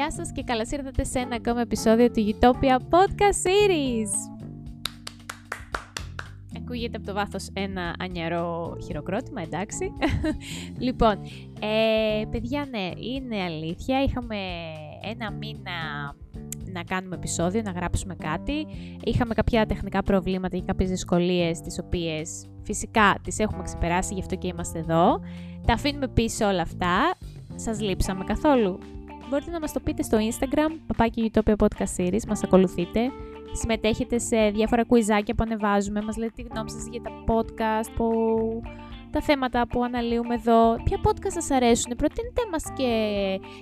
Γεια σας και καλώς ήρθατε σε ένα ακόμα επεισόδιο του Utopia Podcast Series. Ακούγεται από το βάθος ένα ανιαρό χειροκρότημα, εντάξει. λοιπόν, ε, παιδιά, ναι, είναι αλήθεια. Είχαμε ένα μήνα να κάνουμε επεισόδιο, να γράψουμε κάτι. Είχαμε κάποια τεχνικά προβλήματα ή κάποιες δυσκολίες, τις οποίες φυσικά τις έχουμε ξεπεράσει, γι' αυτό και είμαστε εδώ. Τα αφήνουμε πίσω όλα αυτά. Σας λείψαμε καθόλου μπορείτε να μας το πείτε στο Instagram, παπάκι Utopia Podcast Series, μας ακολουθείτε. Συμμετέχετε σε διάφορα κουιζάκια που ανεβάζουμε, μας λέτε τη γνώμη σας για τα podcast, που... τα θέματα που αναλύουμε εδώ. Ποια podcast σας αρέσουν, προτείνετε μας και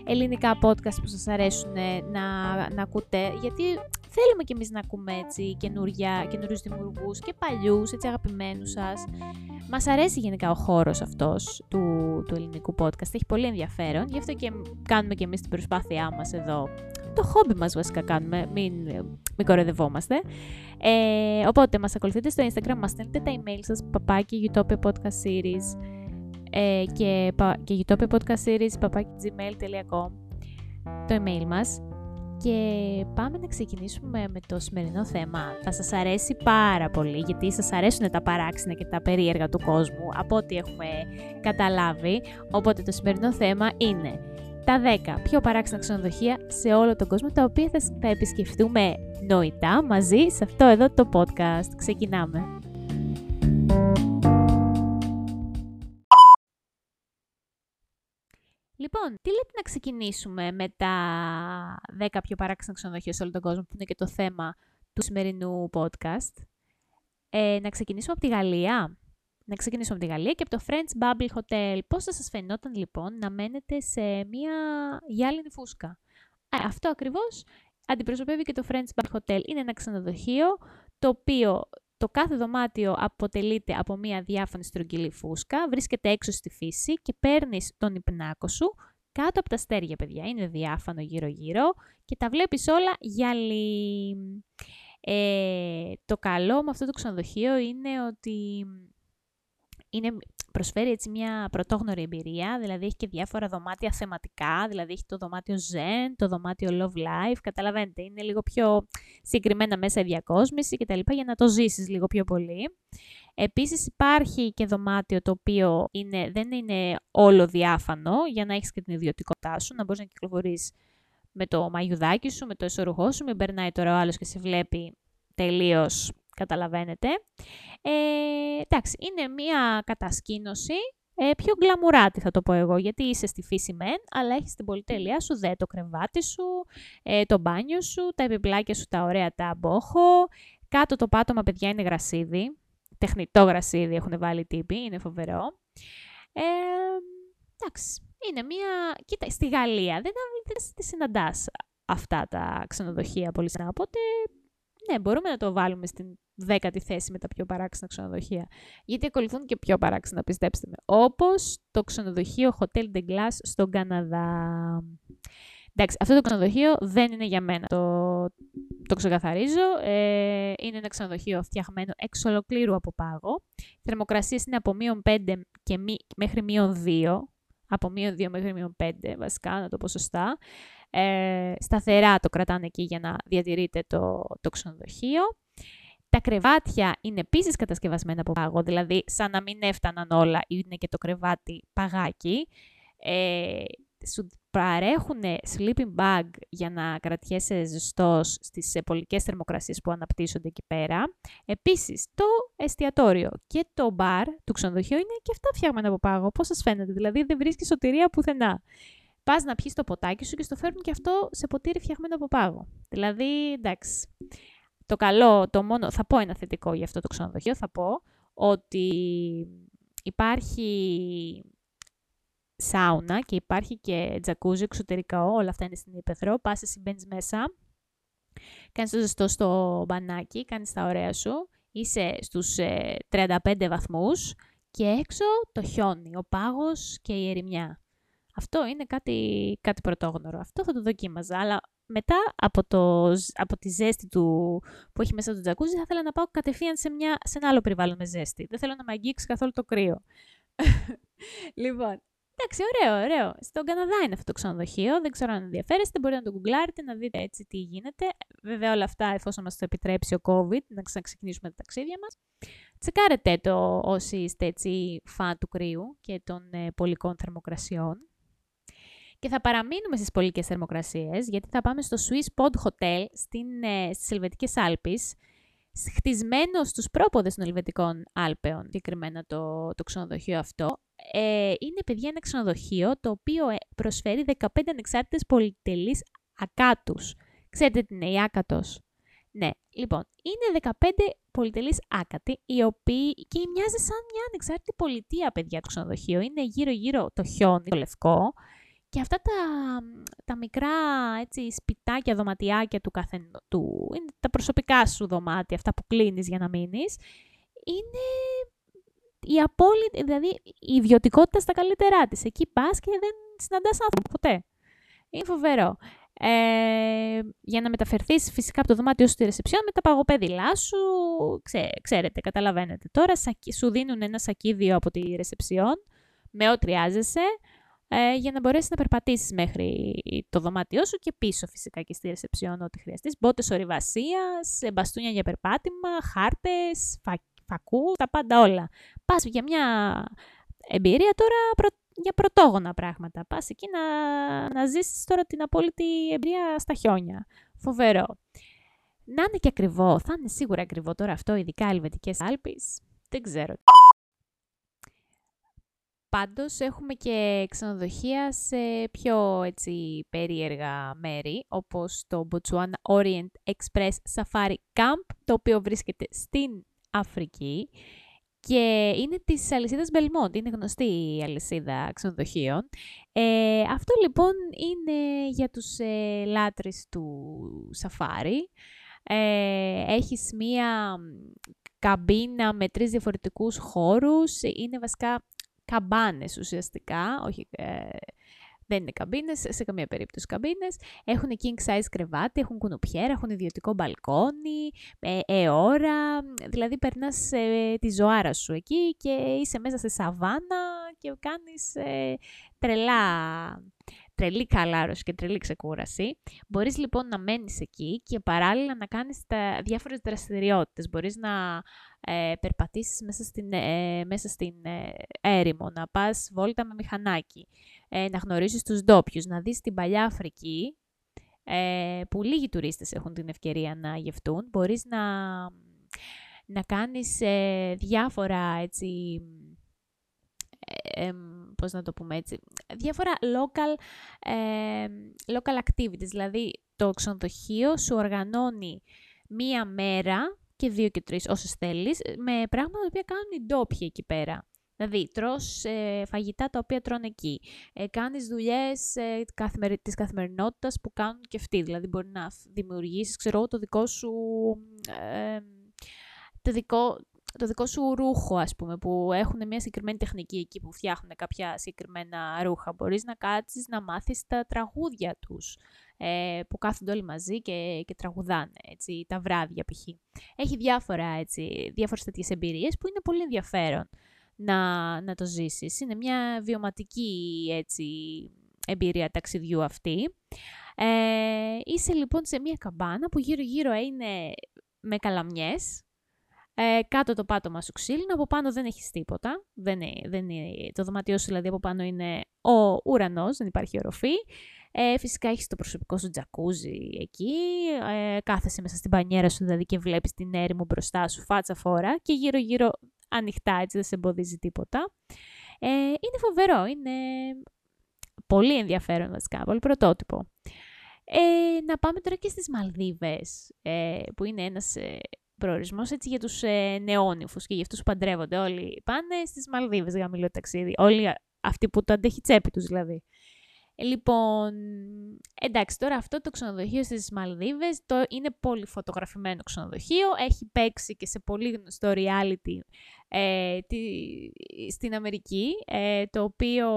ελληνικά podcast που σας αρέσουν να, να ακούτε, γιατί θέλουμε κι εμείς να ακούμε έτσι καινούργια, καινούριους δημιουργούς και παλιούς, έτσι αγαπημένους σας. Μας αρέσει γενικά ο χώρος αυτός του, του ελληνικού podcast, έχει πολύ ενδιαφέρον, γι' αυτό και κάνουμε κι εμείς την προσπάθειά μας εδώ. Το χόμπι μας βασικά κάνουμε, μην, μην κοροϊδευόμαστε. Ε, οπότε μας ακολουθείτε στο Instagram, μας στέλνετε τα email σας, παπάκι Utopia Podcast Series ε, και, και Utopia Podcast Series, παπάκι gmail.com το email μας και πάμε να ξεκινήσουμε με το σημερινό θέμα. Θα σας αρέσει πάρα πολύ, γιατί σας αρέσουν τα παράξενα και τα περίεργα του κόσμου, από ό,τι έχουμε καταλάβει. Οπότε το σημερινό θέμα είναι τα 10 πιο παράξενα ξενοδοχεία σε όλο τον κόσμο, τα οποία θα επισκεφτούμε νοητά μαζί σε αυτό εδώ το podcast. Ξεκινάμε. Λοιπόν, τι λέτε να ξεκινήσουμε με τα 10 πιο παράξενα ξενοδοχεία σε όλο τον κόσμο, που είναι και το θέμα του σημερινού podcast. Ε, να ξεκινήσουμε από τη Γαλλία. Να ξεκινήσουμε από τη Γαλλία και από το French Bubble Hotel. Πώς θα σας φαινόταν λοιπόν να μένετε σε μια γυάλινη φούσκα; Ε, αυτό ακριβώς αντιπροσωπεύει και το French Bubble Hotel. Είναι ένα ξενοδοχείο το οποίο το κάθε δωμάτιο αποτελείται από μία διάφανη στρογγυλή φούσκα, βρίσκεται έξω στη φύση και παίρνεις τον υπνάκο σου κάτω από τα στέρια, παιδιά. Είναι διάφανο γύρω-γύρω και τα βλέπεις όλα γυαλί. Ε, το καλό με αυτό το ξενοδοχείο είναι ότι είναι προσφέρει έτσι μια πρωτόγνωρη εμπειρία, δηλαδή έχει και διάφορα δωμάτια θεματικά, δηλαδή έχει το δωμάτιο Zen, το δωμάτιο Love Life, καταλαβαίνετε, είναι λίγο πιο συγκεκριμένα μέσα η διακόσμηση κτλ. για να το ζήσεις λίγο πιο πολύ. Επίσης υπάρχει και δωμάτιο το οποίο είναι, δεν είναι όλο διάφανο για να έχεις και την ιδιωτικότητά σου, να μπορείς να κυκλοφορείς με το μαγιουδάκι σου, με το εσωρουχό σου, μην περνάει τώρα ο άλλος και σε βλέπει τελείως καταλαβαίνετε. Ε, εντάξει, είναι μια κατασκήνωση ε, πιο γκλαμουράτη θα το πω εγώ, γιατί είσαι στη φύση μεν, αλλά έχεις την πολυτέλειά σου, δε το κρεβάτι σου, ε, το μπάνιο σου, τα επιπλάκια σου τα ωραία τα μπόχο, κάτω το πάτωμα παιδιά είναι γρασίδι, τεχνητό γρασίδι έχουν βάλει τύπη, είναι φοβερό. Ε, εντάξει, είναι μια... Κοίτα, στη Γαλλία δεν, δεν συναντάς αυτά τα ξενοδοχεία πολύ συχνά, οπότε ναι, μπορούμε να το βάλουμε στην δέκατη θέση με τα πιο παράξενα ξενοδοχεία. Γιατί ακολουθούν και πιο παράξενα, πιστέψτε με. Όπως το ξενοδοχείο Hotel de Glace στον Καναδά. Εντάξει, αυτό το ξενοδοχείο δεν είναι για μένα. Το, το ξεκαθαρίζω. Ε, είναι ένα ξενοδοχείο φτιαχμένο εξ ολοκλήρου από πάγο. Οι θερμοκρασίες είναι από μείον 5 και μέχρι μείον 2. Από μείον 2 μέχρι μείον 5, βασικά, να το πω σωστά. Ε, σταθερά το κρατάνε εκεί για να διατηρείτε το, το ξενοδοχείο. Τα κρεβάτια είναι επίσης κατασκευασμένα από πάγο, δηλαδή σαν να μην έφταναν όλα, είναι και το κρεβάτι παγάκι. Ε, σου παρέχουν sleeping bag για να κρατιέσαι ζεστός στις πολικές θερμοκρασίες που αναπτύσσονται εκεί πέρα. Επίσης, το εστιατόριο και το μπαρ του ξενοδοχείου είναι και αυτά φτιαγμένα από πάγο. Πώς σας φαίνεται, δηλαδή δεν βρίσκεις σωτηρία πουθενά. Πας να πιεις το ποτάκι σου και στο φέρνουν και αυτό σε ποτήρι φτιαγμένο από πάγο. Δηλαδή, εντάξει, το καλό, το μόνο, θα πω ένα θετικό για αυτό το ξενοδοχείο, θα πω ότι υπάρχει σάουνα και υπάρχει και τζακούζι εξωτερικά, όλα αυτά είναι στην Ήπεθρο, πας εσύ μπαίνεις μέσα, κάνεις το ζεστό στο μπανάκι, κάνεις τα ωραία σου, είσαι στους 35 ε, βαθμούς και έξω το χιόνι, ο πάγος και η ερημιά. Αυτό είναι κάτι, κάτι πρωτόγνωρο. Αυτό θα το δοκίμαζα, αλλά μετά από, το, από τη ζέστη του που έχει μέσα το τζακούζι, θα ήθελα να πάω κατευθείαν σε, μια, σε ένα άλλο περιβάλλον με ζέστη. Δεν θέλω να με αγγίξει καθόλου το κρύο. λοιπόν, Εντάξει, ωραίο, ωραίο. Στον Καναδά είναι αυτό το ξενοδοχείο. Δεν ξέρω αν ενδιαφέρεστε. Μπορείτε να το γκουγκλάρετε, να δείτε έτσι τι γίνεται. Βέβαια, όλα αυτά εφόσον μας το επιτρέψει ο COVID, να ξαναξεκινήσουμε τα ταξίδια μας. Τσεκάρετε το όσοι είστε έτσι φαν του κρύου και των ε, πολικών θερμοκρασιών. Και θα παραμείνουμε στις πολικές θερμοκρασίες, γιατί θα πάμε στο Swiss Pod Hotel στην, ε, στις Ελβετικές Άλπεις, χτισμένο στους πρόποδες των Ελβετικών Άλπαιων, συγκεκριμένα το, το ξενοδοχείο αυτό. Ε, είναι, παιδιά, ένα ξενοδοχείο το οποίο ε, προσφέρει 15 ανεξάρτητες πολυτελείς ακάτους. Ξέρετε τι είναι η άκατος. Ναι, λοιπόν, είναι 15 πολυτελείς άκατοι, οι οποίοι και μοιάζει σαν μια ανεξάρτητη πολιτεία, παιδιά, το ξενοδοχείο. Είναι γύρω-γύρω το χιόνι, το λευκό, και αυτά τα, τα μικρά έτσι, σπιτάκια, δωματιάκια του καθεν, του, είναι τα προσωπικά σου δωμάτια, αυτά που κλείνεις για να μείνεις, είναι η απόλυτη, δηλαδή η ιδιωτικότητα στα καλύτερά της. Εκεί πας και δεν συναντάς άνθρωπο ποτέ. Είναι φοβερό. Ε, για να μεταφερθείς φυσικά από το δωμάτιο σου στη ρεσεψιόν με τα παγοπέδιλά σου, ξέρετε, καταλαβαίνετε. Τώρα σου δίνουν ένα σακίδιο από τη ρεσεψιόν με ό,τι χρειάζεσαι ε, για να μπορέσεις να περπατήσεις μέχρι το δωμάτιό σου και πίσω φυσικά και στη ρεσεψιόν ό,τι χρειαστείς. Μπότες ορειβασίας, μπαστούνια για περπάτημα, χάρτες, φα, φακού, τα πάντα όλα. Πας για μια εμπειρία τώρα για πρωτόγωνα πράγματα. Πας εκεί να, να ζήσεις τώρα την απόλυτη εμπειρία στα χιόνια. Φοβερό. Να είναι και ακριβό, θα είναι σίγουρα ακριβό τώρα αυτό, ειδικά Ελβετικές Άλπεις. Δεν ξέρω. Πάντως έχουμε και ξενοδοχεία σε πιο έτσι περίεργα μέρη, όπως το Botswana Orient Express Safari Camp, το οποίο βρίσκεται στην Αφρική και είναι της αλυσίδας Belmont, είναι γνωστή η αλυσίδα ξενοδοχείων. Ε, αυτό λοιπόν είναι για τους ε, λάτρεις του σαφάρι. Ε, έχεις μία καμπίνα με τρεις διαφορετικούς χώρους. Είναι βασικά καμπάνες ουσιαστικά, όχι, ε, δεν είναι καμπίνες, σε καμία περίπτωση καμπίνες. Έχουν king size κρεβάτι, έχουν κουνουπιέρα, έχουν ιδιωτικό μπαλκόνι, ε, αιώρα, δηλαδή περνάς ε, τη ζωάρα σου εκεί και είσαι μέσα στη σαβάνα και κάνεις ε, τρελά τρελή καλάρωση και τρελή ξεκούραση. Μπορείς λοιπόν να μένεις εκεί και παράλληλα να κάνεις τα διάφορες δραστηριότητες. Μπορείς να ε, περπατήσεις μέσα στην, ε, μέσα στην ε, έρημο, να πας βόλτα με μηχανάκι, ε, να γνωρίσεις τους ντόπιους, να δεις την παλιά Αφρική, ε, που λίγοι τουρίστες έχουν την ευκαιρία να γευτούν. Μπορείς να, να κάνεις ε, διάφορα έτσι, ε, πώς να το πούμε έτσι, διάφορα local, local activities, δηλαδή το ξενοδοχείο σου οργανώνει μία μέρα και δύο και τρεις όσες θέλεις, με πράγματα τα οποία κάνουν οι ντόπιοι εκεί πέρα. Δηλαδή, τρως ε, φαγητά τα οποία τρώνε εκεί. Ε, κάνεις δουλειές ε, καθημερι... της καθημερινότητας που κάνουν και αυτοί. Δηλαδή, μπορεί να δημιουργήσεις, ξέρω το δικό σου... Ε, το δικό, το δικό σου ρούχο, ας πούμε, που έχουν μια συγκεκριμένη τεχνική εκεί που φτιάχνουν κάποια συγκεκριμένα ρούχα. Μπορείς να κάτσεις να μάθεις τα τραγούδια τους, ε, που κάθονται όλοι μαζί και, και τραγουδάνε, έτσι, τα βράδια π.χ. Έχει διάφορα, έτσι, διάφορες τέτοιες εμπειρίες που είναι πολύ ενδιαφέρον να, να το ζήσεις. Είναι μια βιωματική, έτσι, εμπειρία ταξιδιού αυτή. Ε, είσαι λοιπόν σε μια καμπάνα που γύρω-γύρω είναι με καλαμιές, ε, κάτω το πάτωμα σου ξύλινο, από πάνω δεν έχεις τίποτα. Δεν είναι, δεν είναι, το δωμάτιό σου δηλαδή από πάνω είναι ο ουρανός, δεν υπάρχει οροφή. Ε, φυσικά έχεις το προσωπικό σου τζακούζι εκεί, ε, κάθεσαι μέσα στην πανιέρα σου δηλαδή και βλέπεις την έρημο μπροστά σου φάτσα φόρα και γύρω γύρω ανοιχτά έτσι δεν σε εμποδίζει τίποτα. Ε, είναι φοβερό, είναι πολύ ενδιαφέρον βασικά, πολύ πρωτότυπο. Ε, να πάμε τώρα και στις Μαλδίβες, ε, που είναι ένας ε, προορισμός έτσι για τους ε, νεόνυφους και για αυτούς που παντρεύονται. Όλοι πάνε στις Μαλδίβες για μιλό ταξίδι. Όλοι αυτοί που το αντέχει τσέπη τους δηλαδή. Ε, λοιπόν, εντάξει, τώρα αυτό το ξενοδοχείο στις Μαλδίβες το είναι πολύ φωτογραφημένο ξενοδοχείο. Έχει παίξει και σε πολύ γνωστό reality ε, τη, στην Αμερική, ε, το οποίο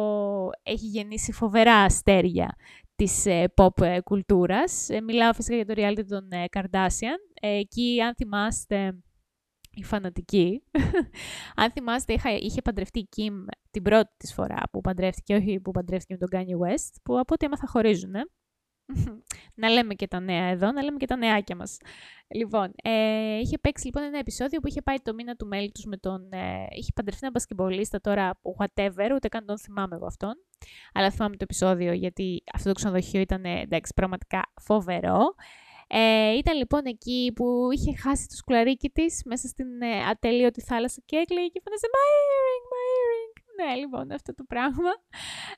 έχει γεννήσει φοβερά αστέρια της ε, pop ε, κουλτούρας. μιλάω φυσικά για το reality των Kardashian. εκεί, αν θυμάστε, η φανατική. Αν θυμάστε, είχα, είχε παντρευτεί η Kim την πρώτη της φορά που παντρεύτηκε, όχι που παντρεύτηκε με τον Kanye West, που από ό,τι έμαθα χωρίζουν, να λέμε και τα νέα εδώ, να λέμε και τα νεάκια μας. Λοιπόν, ε, είχε παίξει λοιπόν ένα επεισόδιο που είχε πάει το μήνα του μέλη τους με τον... Ε, είχε παντρευτεί ένα μπασκεμπολίστα τώρα, whatever, ούτε καν τον θυμάμαι εγώ αυτόν. Αλλά θυμάμαι το επεισόδιο γιατί αυτό το ξενοδοχείο ήταν, εντάξει, πραγματικά φοβερό. Ε, ήταν λοιπόν εκεί που είχε χάσει το σκουλαρίκι της μέσα στην ε, ατέλειωτη θάλασσα και έκλαιγε και φώναζε «My earring, my earring». Ναι, λοιπόν, αυτό το πράγμα.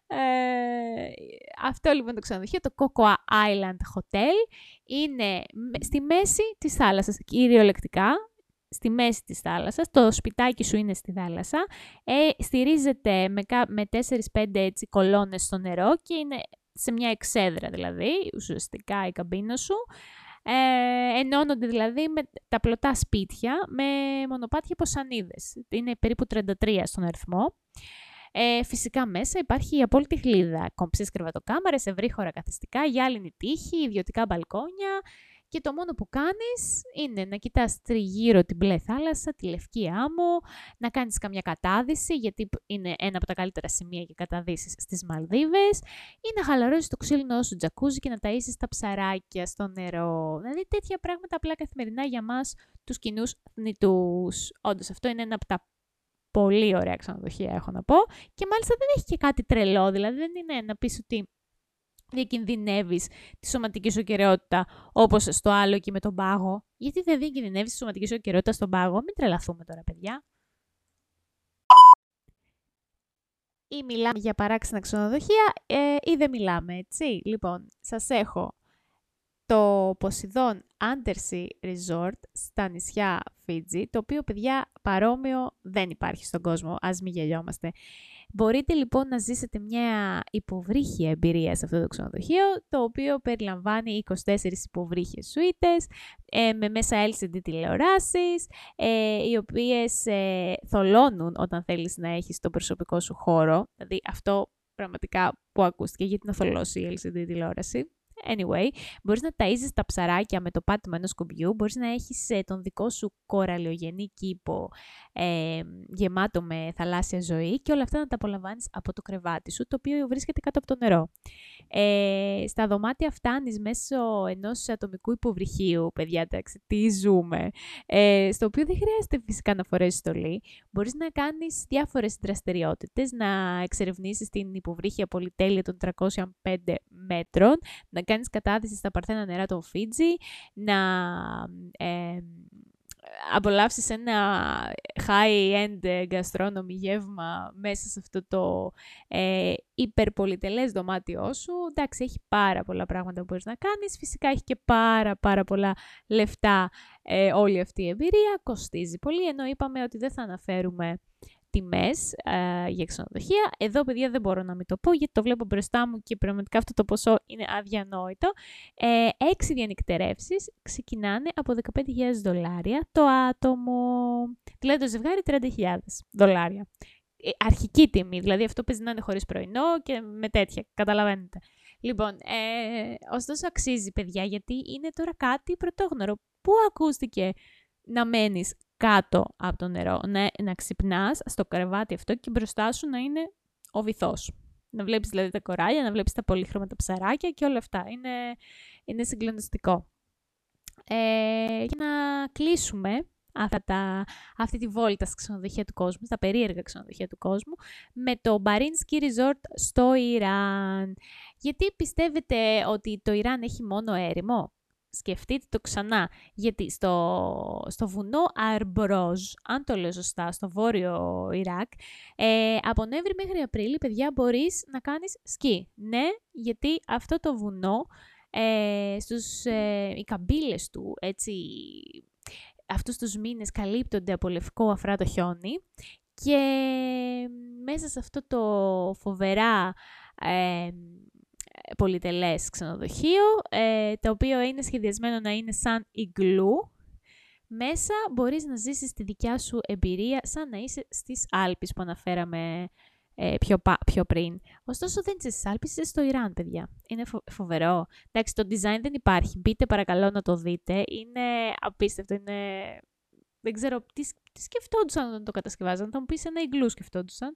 Ε, αυτό λοιπόν το ξενοδοχείο, το Cocoa Island Hotel, είναι στη μέση της θάλασσας, κυριολεκτικά, στη μέση της θάλασσας, το σπιτάκι σου είναι στη θάλασσα, ε, στηρίζεται με, με 4-5 έτσι κολόνες στο νερό και είναι σε μια εξέδρα δηλαδή, ουσιαστικά η καμπίνα σου. Ε, ενώνονται δηλαδή με τα πλωτά σπίτια με μονοπάτια ποσανίδες. Είναι περίπου 33 στον αριθμό. Ε, φυσικά μέσα υπάρχει η απόλυτη χλίδα. Κομψές κρεβατοκάμαρες, ευρύχωρα καθιστικά, γυάλινη τείχη, ιδιωτικά μπαλκόνια, και το μόνο που κάνεις είναι να κοιτάς τριγύρω την μπλε θάλασσα, τη λευκή άμμο, να κάνεις καμιά κατάδυση, γιατί είναι ένα από τα καλύτερα σημεία για καταδύσεις στις Μαλδίβες, ή να χαλαρώσεις το ξύλινο σου τζακούζι και να ταΐσεις τα ψαράκια στο νερό. Δηλαδή τέτοια πράγματα απλά καθημερινά για μας τους κοινούς θνητούς. Όντως αυτό είναι ένα από τα πολύ ωραία ξενοδοχεία έχω να πω και μάλιστα δεν έχει και κάτι τρελό, δηλαδή δεν είναι να πεις ότι διακινδυνεύεις τη σωματική σου κυριότητα όπως στο άλλο εκεί με τον πάγο. Γιατί δεν διακινδυνεύεις τη σωματική σου κυριότητα στον πάγο, μην τρελαθούμε τώρα, παιδιά. Ή μιλάμε για παράξενα ξενοδοχεία ε, ή δεν μιλάμε, έτσι. Λοιπόν, σας έχω το Poseidon Undersea Resort στα νησιά Φίτζι, το οποίο, παιδιά, παρόμοιο δεν υπάρχει στον κόσμο, ας μην γελιόμαστε. Μπορείτε λοιπόν να ζήσετε μια υποβρύχια εμπειρία σε αυτό το ξενοδοχείο, το οποίο περιλαμβάνει 24 υποβρύχιες σουίτες, ε, με μέσα LCD τηλεοράσεις, ε, οι οποίες ε, θολώνουν όταν θέλεις να έχεις το προσωπικό σου χώρο. Δηλαδή αυτό πραγματικά που ακούστηκε, γιατί να θολώσει η LCD τηλεόραση. Anyway, μπορείς να ταΐζεις τα ψαράκια με το πάτημα ενός κουμπιού, μπορείς να έχεις ε, τον δικό σου κοραλιογενή κήπο ε, γεμάτο με θαλάσσια ζωή και όλα αυτά να τα απολαμβάνεις από το κρεβάτι σου, το οποίο βρίσκεται κάτω από το νερό. Ε, στα δωμάτια φτάνεις μέσω ενός ατομικού υποβρυχίου, παιδιά, εντάξει, τι ζούμε, ε, στο οποίο δεν χρειάζεται φυσικά να φορέσεις στολή. Μπορείς να κάνεις διάφορες δραστηριότητες, να εξερευνήσεις την υποβρύχια πολυτέλεια των 305 μέτρων, να κάνεις κατάδυση στα παρθένα νερά των Φίτζι, να ε, απολαύσεις ένα high-end gastronomy γεύμα μέσα σε αυτό το ε, υπερπολιτελές δωμάτιό σου. Εντάξει, έχει πάρα πολλά πράγματα που μπορείς να κάνεις. Φυσικά έχει και πάρα πάρα πολλά λεφτά ε, όλη αυτή η εμπειρία. Κοστίζει πολύ, ενώ είπαμε ότι δεν θα αναφέρουμε τιμές ε, για ξενοδοχεία. Εδώ, παιδιά, δεν μπορώ να μην το πω, γιατί το βλέπω μπροστά μου και πραγματικά αυτό το ποσό είναι αδιανόητο. Ε, έξι διανυκτερεύσεις ξεκινάνε από 15.000 δολάρια το άτομο. Δηλαδή το ζευγάρι 30.000 δολάρια. Ε, αρχική τιμή, δηλαδή αυτό παίζει να είναι χωρίς πρωινό και με τέτοια, καταλαβαίνετε. Λοιπόν, ε, ωστόσο αξίζει, παιδιά, γιατί είναι τώρα κάτι πρωτόγνωρο. Πού ακούστηκε να μένεις κάτω από το νερό. Να, να ξυπνάς στο κρεβάτι αυτό και μπροστά σου να είναι ο βυθός. Να βλέπεις δηλαδή τα κοράλια, να βλέπεις τα πολύχρωμα τα ψαράκια και όλα αυτά. Είναι, είναι συγκλονιστικό. Ε, για να κλείσουμε αυτά τα, αυτή τη βόλτα στα ξενοδοχεία του κόσμου, στα περίεργα ξενοδοχεία του κόσμου, με το Barinski Resort στο Ιράν. Γιατί πιστεύετε ότι το Ιράν έχει μόνο έρημο; Σκεφτείτε το ξανά, γιατί στο, στο βουνό Αρμπρόζ, αν το λέω σωστά, στο βόρειο Ιράκ, ε, από Νεύρη μέχρι Απρίλη, παιδιά, μπορείς να κάνεις σκι. Ναι, γιατί αυτό το βουνό, ε, στους, ε, οι καμπύλες του, έτσι, αυτούς τους μήνες καλύπτονται από λευκό αφράτο χιόνι και μέσα σε αυτό το φοβερά ε, πολυτελές ξενοδοχείο, ε, το οποίο είναι σχεδιασμένο να είναι σαν ιγκλού. Μέσα μπορείς να ζήσεις τη δικιά σου εμπειρία σαν να είσαι στις Άλπεις που αναφέραμε ε, πιο, πιο πριν. Ωστόσο δεν είσαι στις Άλπεις, είσαι στο Ιράν, παιδιά. Είναι φοβερό. Εντάξει, το design δεν υπάρχει. Μπείτε παρακαλώ να το δείτε. Είναι απίστευτο, είναι Δεν ξέρω τι, τι σκεφτόντουσαν όταν το κατασκευάζαν. Θα μου πεις ένα ιγκλού σκεφτόντουσαν.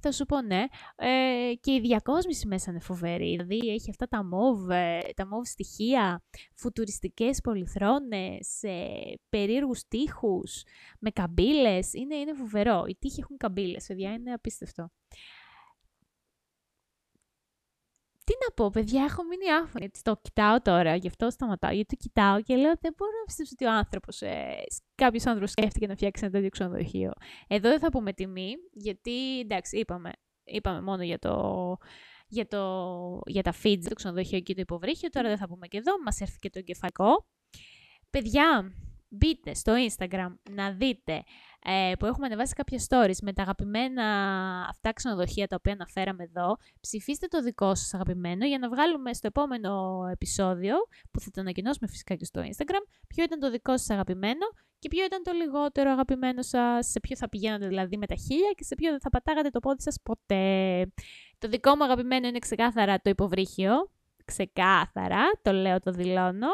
Θα σου πω ναι. Ε, και η διακόσμηση μέσα είναι φοβερή. Δηλαδή έχει αυτά τα μοβ, ε, τα μοβ στοιχεία, φουτουριστικές πολυθρόνες, ε, περίεργους τείχους, με καμπύλες. Είναι, είναι φοβερό. Οι τείχοι έχουν καμπύλες, παιδιά. Είναι απίστευτο. Τι να πω, παιδιά, έχω μείνει άφωνη. Έτσι το κοιτάω τώρα, γι' αυτό σταματάω. Γιατί το κοιτάω και λέω: Δεν μπορώ να πιστέψω ότι ο άνθρωπος, ε, κάποιος άνθρωπος σκέφτηκε να φτιάξει ένα τέτοιο ξενοδοχείο. Εδώ δεν θα πούμε τιμή, γιατί εντάξει, είπαμε, είπαμε μόνο για το. Για, το, για τα feeds, το ξενοδοχείο και το υποβρύχιο. Τώρα δεν θα πούμε και εδώ, μας έρθει και το εγκεφαλικό. Παιδιά, μπείτε στο Instagram να δείτε ε, που έχουμε ανεβάσει κάποια stories με τα αγαπημένα αυτά ξενοδοχεία τα οποία αναφέραμε εδώ. Ψηφίστε το δικό σας αγαπημένο για να βγάλουμε στο επόμενο επεισόδιο, που θα το ανακοινώσουμε φυσικά και στο Instagram, ποιο ήταν το δικό σας αγαπημένο και ποιο ήταν το λιγότερο αγαπημένο σας, σε ποιο θα πηγαίνατε δηλαδή με τα χίλια και σε ποιο δεν θα πατάγατε το πόδι σας ποτέ. Το δικό μου αγαπημένο είναι ξεκάθαρα το υποβρύχιο, ξεκάθαρα, το λέω, το δηλώνω.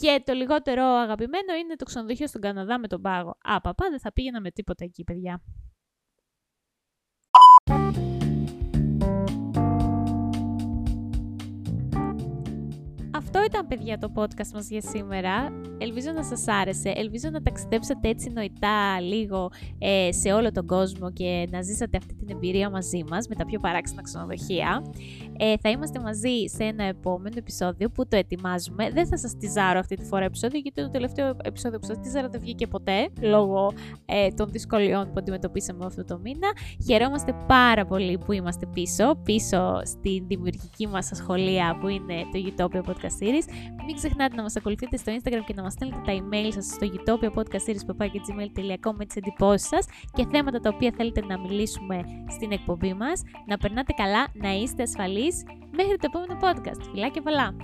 Και το λιγότερο αγαπημένο είναι το ξενοδοχείο στον Καναδά με τον πάγο. Α, παπά, δεν θα πήγαινα με τίποτα εκεί, παιδιά. Αυτό ήταν παιδιά το podcast μας για σήμερα. Ελπίζω να σας άρεσε. Ελπίζω να ταξιδέψατε έτσι νοητά λίγο ε, σε όλο τον κόσμο και να ζήσατε αυτή την εμπειρία μαζί μας με τα πιο παράξενα ξενοδοχεία. Ε, θα είμαστε μαζί σε ένα επόμενο επεισόδιο που το ετοιμάζουμε. Δεν θα σας τυζάρω αυτή τη φορά επεισόδιο γιατί το τελευταίο επεισόδιο που σας τυζάρω δεν βγήκε ποτέ λόγω ε, των δυσκολιών που αντιμετωπίσαμε αυτό το μήνα. Χαιρόμαστε πάρα πολύ που είμαστε πίσω, πίσω στην δημιουργική μας σχολεία που είναι το Utopia Podcast Series. Μην ξεχνάτε να μας ακολουθείτε στο Instagram και να μας στέλνετε τα email σας στο Utopia Podcast Series με τις εντυπώσεις σας και θέματα τα οποία θέλετε να μιλήσουμε στην εκπομπή μας. Να περνάτε καλά, να είστε ασφαλείς. Μέχρι το επόμενο podcast. Φιλάκια πολλά!